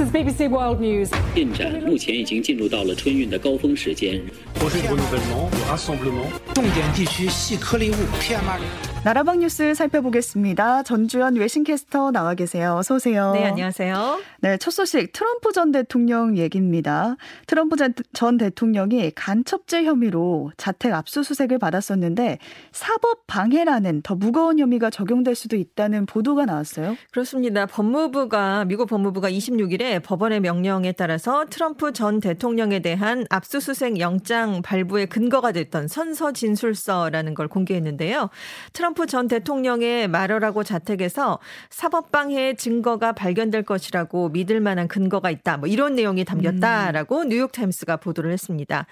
bbc world news. 进展目前已经进入到了春运的高峰时间。重点地区细颗粒物 pm 二零 나라방 뉴스 살펴보겠습니다. 전주현 외신캐스터 나와 계세요. 어서 오세요. 네, 안녕하세요. 네, 첫 소식 트럼프 전 대통령 얘기입니다. 트럼프 전 대통령이 간첩죄 혐의로 자택 압수수색을 받았었는데 사법 방해라는 더 무거운 혐의가 적용될 수도 있다는 보도가 나왔어요. 그렇습니다. 법무부가 미국 법무부가 26일에 법원의 명령에 따라서 트럼프 전 대통령에 대한 압수수색 영장 발부의 근거가 됐던 선서 진술서라는 걸 공개했는데요. 트럼프 트럼프 전 대통령의 마러라고 자택에서 사법방해의 증거가 발견될 것이라고 믿을 만한 근거가 있다. 뭐 이런 내용이 담겼다라고 음. 뉴욕타임스가 보도를 했습니다.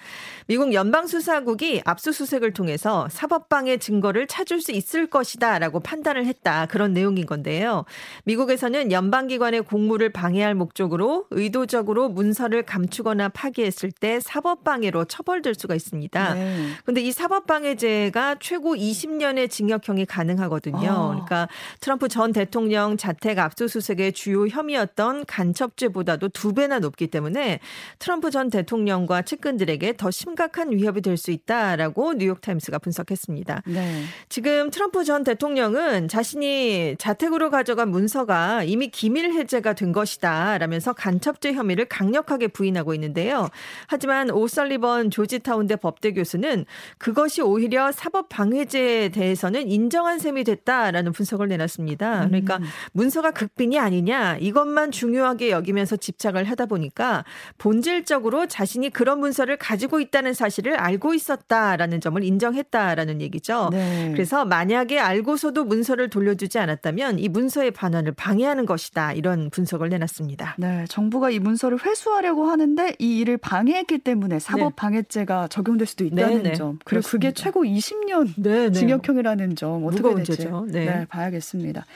미국 연방수사국이 압수수색을 통해서 사법방해 증거를 찾을 수 있을 것이다라고 판단을 했다. 그런 내용인 건데요. 미국에서는 연방기관의 공무를 방해할 목적으로 의도적으로 문서를 감추거나 파기했을 때 사법방해로 처벌될 수가 있습니다. 그런데 네. 이 사법방해죄가 최고 20년의 징역 징역형이 가능하거든요. 아. 그러니까 트럼프 전 대통령 자택 압수수색의 주요 혐의였던 간첩죄보다도 두 배나 높기 때문에 트럼프 전 대통령과 측근들에게 더 심각한 위협이 될 수 있다라고 뉴욕타임스가 분석했습니다. 네. 지금 트럼프 전 대통령은 자신이 자택으로 가져간 문서가 이미 기밀 해제가 된 것이다 라면서 간첩죄 혐의를 강력하게 부인하고 있는데요. 하지만 오설리번 조지타운대 법대 교수는 그것이 오히려 사법 방해죄에 대해서는 인정한 셈이 됐다라는 분석을 내놨습니다. 그러니까 음. 문서가 극빈이 아니냐 이것만 중요하게 여기면서 집착을 하다 보니까 본질적으로 자신이 그런 문서를 가지고 있다는 사실을 알고 있었다라는 점을 인정했다라는 얘기죠. 네. 그래서 만약에 알고서도 문서를 돌려주지 않았다면 이 문서의 반환을 방해하는 것이다 이런 분석을 내놨습니다. 네, 정부가 이 문서를 회수하려고 하는데 이 일을 방해했기 때문에 사법 네. 방해죄가 적용될 수도 있다는 네, 네. 점. 그리고 그렇습니다. 그게 최고 20년 징역형이라는 점. 점 어떻게 될지 네. 네, 봐야겠습니다.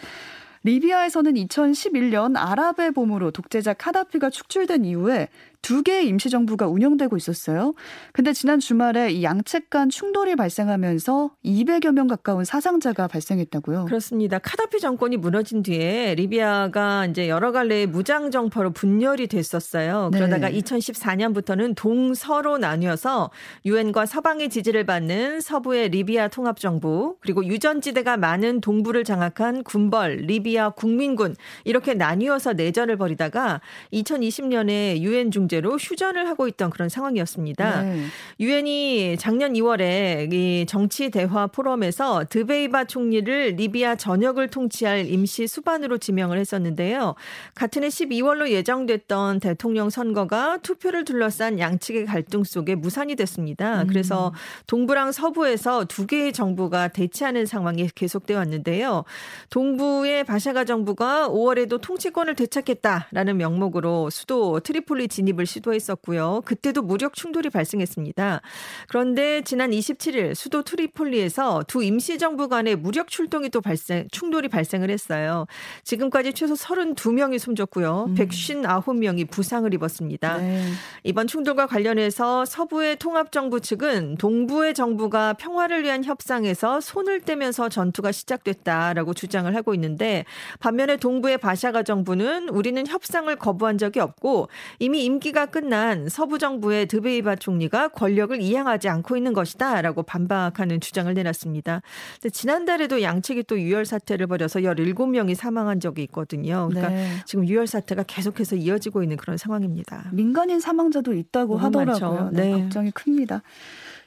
리비아에서는 2011년 아랍의 봄으로 독재자 카다피가 축출된 이후에 두 개의 임시정부가 운영되고 있었어요. 근데 지난 주말에 이 양측 간 충돌이 발생하면서 200여 명 가까운 사상자가 발생했다고요. 그렇습니다. 카다피 정권이 무너진 뒤에 리비아가 이제 여러 갈래의 무장 정파로 분열이 됐었어요. 그러다가 네. 2014년부터는 동서로 나뉘어서 유엔과 서방의 지지를 받는 서부의 리비아 통합 정부 그리고 유전지대가 많은 동부를 장악한 군벌 리비아 국민군 이렇게 나뉘어서 내전을 벌이다가 2020년에 유엔 중재 문제로 휴전을 하고 있던 그런 상황이었습니다. 네. 유엔이 네. 작년 2월에 이 정치 대화 포럼에서 드베이바 총리를 리비아 전역을 통치할 임시 수반으로 지명을 했었는데요. 같은 해 12월로 예정됐던 대통령 선거가 투표를 둘러싼 양측의 갈등 속에 무산이 됐습니다. 음. 그래서 동부랑 서부에서 두 개의 정부가 대치하는 상황이 계속되어 왔는데요. 동부의 바샤가 정부가 5월에도 통치권을 되찾겠다라는 명목으로 수도 트리폴리 진입을 진입을 시도했었고요. 그때도 무력 충돌이 발생했습니다. 그런데 지난 27일 수도 트리폴리에서 두 임시 정부 간의 무력 출동이 또 발생, 충돌이 발생을 했어요. 지금까지 최소 32명이 숨졌고요. 음. 159명이 부상을 입었습니다. 네. 이번 충돌과 관련해서 서부의 통합 정부 측은 동부의 정부가 평화를 위한 협상에서 손을 떼면서 전투가 시작됐다라고 주장을 하고 있는데 반면에 동부의 바샤가 정부는 우리는 협상을 거부한 적이 없고 이미 임기 임기가 끝난 서부 정부의 드베이바 총리가 권력을 이양하지 않고 있는 것이다라고 반박하는 주장을 내놨습니다. 지난달에도 양측이 또 유혈 사태를 벌여서 17명이 사망한 적이 있거든요. 그러니까 네. 지금 유혈 사태가 계속해서 이어지고 있는 그런 상황입니다. 민간인 사망자도 있다고 하더라고요. 네, 네. 걱정이 큽니다.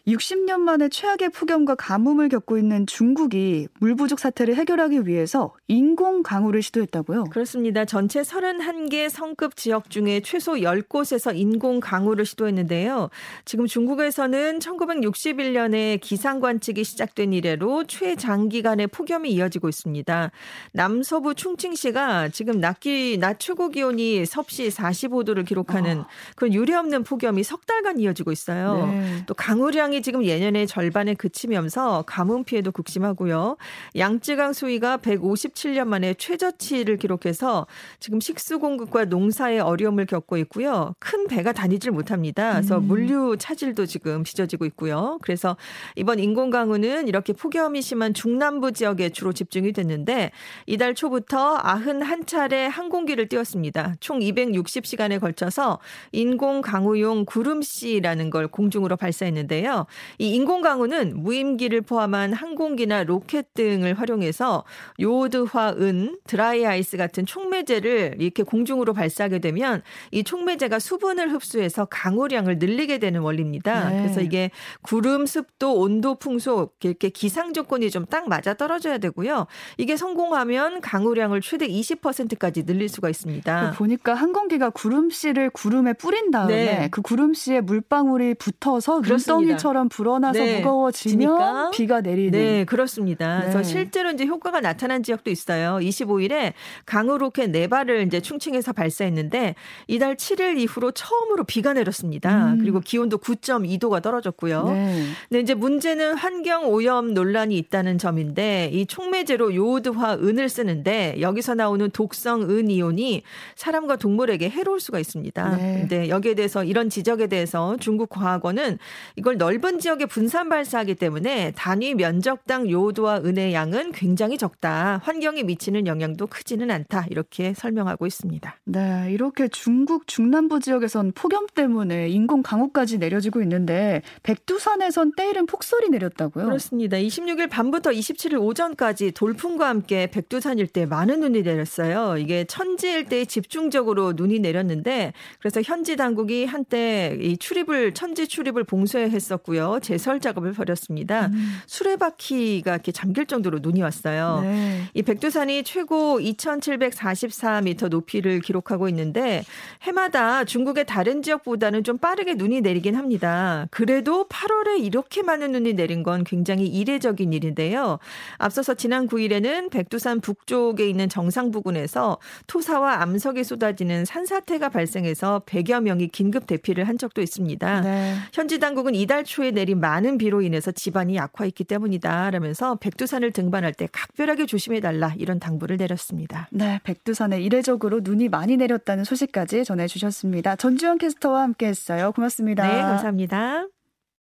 60년 만에 최악의 폭염과 가뭄을 겪고 있는 중국이 물 부족 사태를 해결하기 위해서 인공 강우를 시도했다고요? 그렇습니다. 전체 31개 성급 지역 중에 최소 10곳에서 인공 강우를 시도했는데요. 지금 중국에서는 1961년에 기상 관측이 시작된 이래로 최장기간의 폭염이 이어지고 있습니다. 남서부 충칭시가 지금 낮기 낮 최고 기온이 섭씨 45도를 기록하는 아. 그런 유례 없는 폭염이 석 달간 이어지고 있어요. 네. 또 강우량이 강우량이 지금 예년의 절반에 그치면서 가뭄 피해도 극심하고요. 양쯔강 수위가 157년 만에 최저치를 기록해서 지금 식수 공급과 농사의 어려움을 겪고 있고요. 큰 배가 다니질 못합니다. 그래서 음. 물류 차질도 지금 빚어지고 있고요. 그래서 이번 인공 강우는 이렇게 폭염이 심한 중남부 지역에 주로 집중이 됐는데 이달 초부터 91차례 항공기를 띄웠습니다. 총 260시간에 걸쳐서 인공 강우용 구름씨라는 걸 공중으로 발사했는데요. 이 인공 강우는 무임기를 포함한 항공기나 로켓 등을 활용해서 요오드화 은, 드라이 아이스 같은 촉매제를 이렇게 공중으로 발사하게 되면 이 촉매제가 수분을 흡수해서 강우량을 늘리게 되는 원리입니다. 네. 그래서 이게 구름, 습도, 온도, 풍속 이렇게 기상 조건이 좀 딱 맞아 떨어져야 되고요. 이게 성공하면 강우량을 최대 20%까지 늘릴 수가 있습니다. 보니까 항공기가 구름씨를 구름에 뿌린 다음에 네. 그 구름씨에 물방울이 붙어서 그렇습니다. 눈덩이처럼 불어나서 네. 무거워지면 비가 내리는. 네, 그렇습니다. 네. 그래서 실제로 이제 효과가 나타난 지역도 있어요. 25일에 강우 로켓 네 발을 이제 충칭해서 발사했는데 이달 7일 이후로 처음으로 비가 내렸습니다. 음. 그리고 기온도 9.2도가 떨어졌고요. 네. 근데 이제 문제는 환경 오염 논란이 있다는 점인데 이 촉매제로 요오드화 은을 쓰는데 여기서 나오는 독성 은 이온이 사람과 동물에게 해로울 수가 있습니다. 네. 근데 여기에 대해서 이런 지적에 대해서 중국 과학원은 이걸 넓은 지역에 분산 발사하기 때문에 단위 면적당 요오드와 은의 양은 굉장히 적다. 환경에 미치는 영향도 크지는 않다. 이렇게 설명하고 있습니다. 네, 이렇게 중국 중남부 지역에선 폭염 때문에 인공 강우까지 내려지고 있는데 백두산에선 때이른 폭설이 내렸다고요? 그렇습니다. 26일 밤부터 27일 오전까지 돌풍과 함께 백두산 일대 많은 눈이 내렸어요. 이게 천지 일대에 집중적으로 눈이 내렸는데 그래서 현지 당국이 한때 이 출입을 천지 출입을 봉쇄했었고 요. 제설 작업을 벌였습니다. 음. 수레바퀴가 이렇게 잠길 정도로 눈이 왔어요. 네. 이 백두산이 최고 2,744m 높이를 기록하고 있는데 해마다 중국의 다른 지역보다는 좀 빠르게 눈이 내리긴 합니다. 그래도 8월에 이렇게 많은 눈이 내린 건 굉장히 이례적인 일인데요. 앞서서 지난 9일에는 백두산 북쪽에 있는 정상 부근에서 토사와 암석이 쏟아지는 산사태가 발생해서 100여 명이 긴급 대피를 한 적도 있습니다. 네. 현지 당국은 이달 초에 내린 많은 비로 인해서 집안이 약화했기 때문이다. 라면서 백두산을 등반할 때 각별하게 조심해달라 이런 당부를 내렸습니다. 네, 백두산에 이례적으로 눈이 많이 내렸다는 소식까지 전해주셨습니다. 전주현 캐스터와 함께했어요. 고맙습니다. 네, 감사합니다.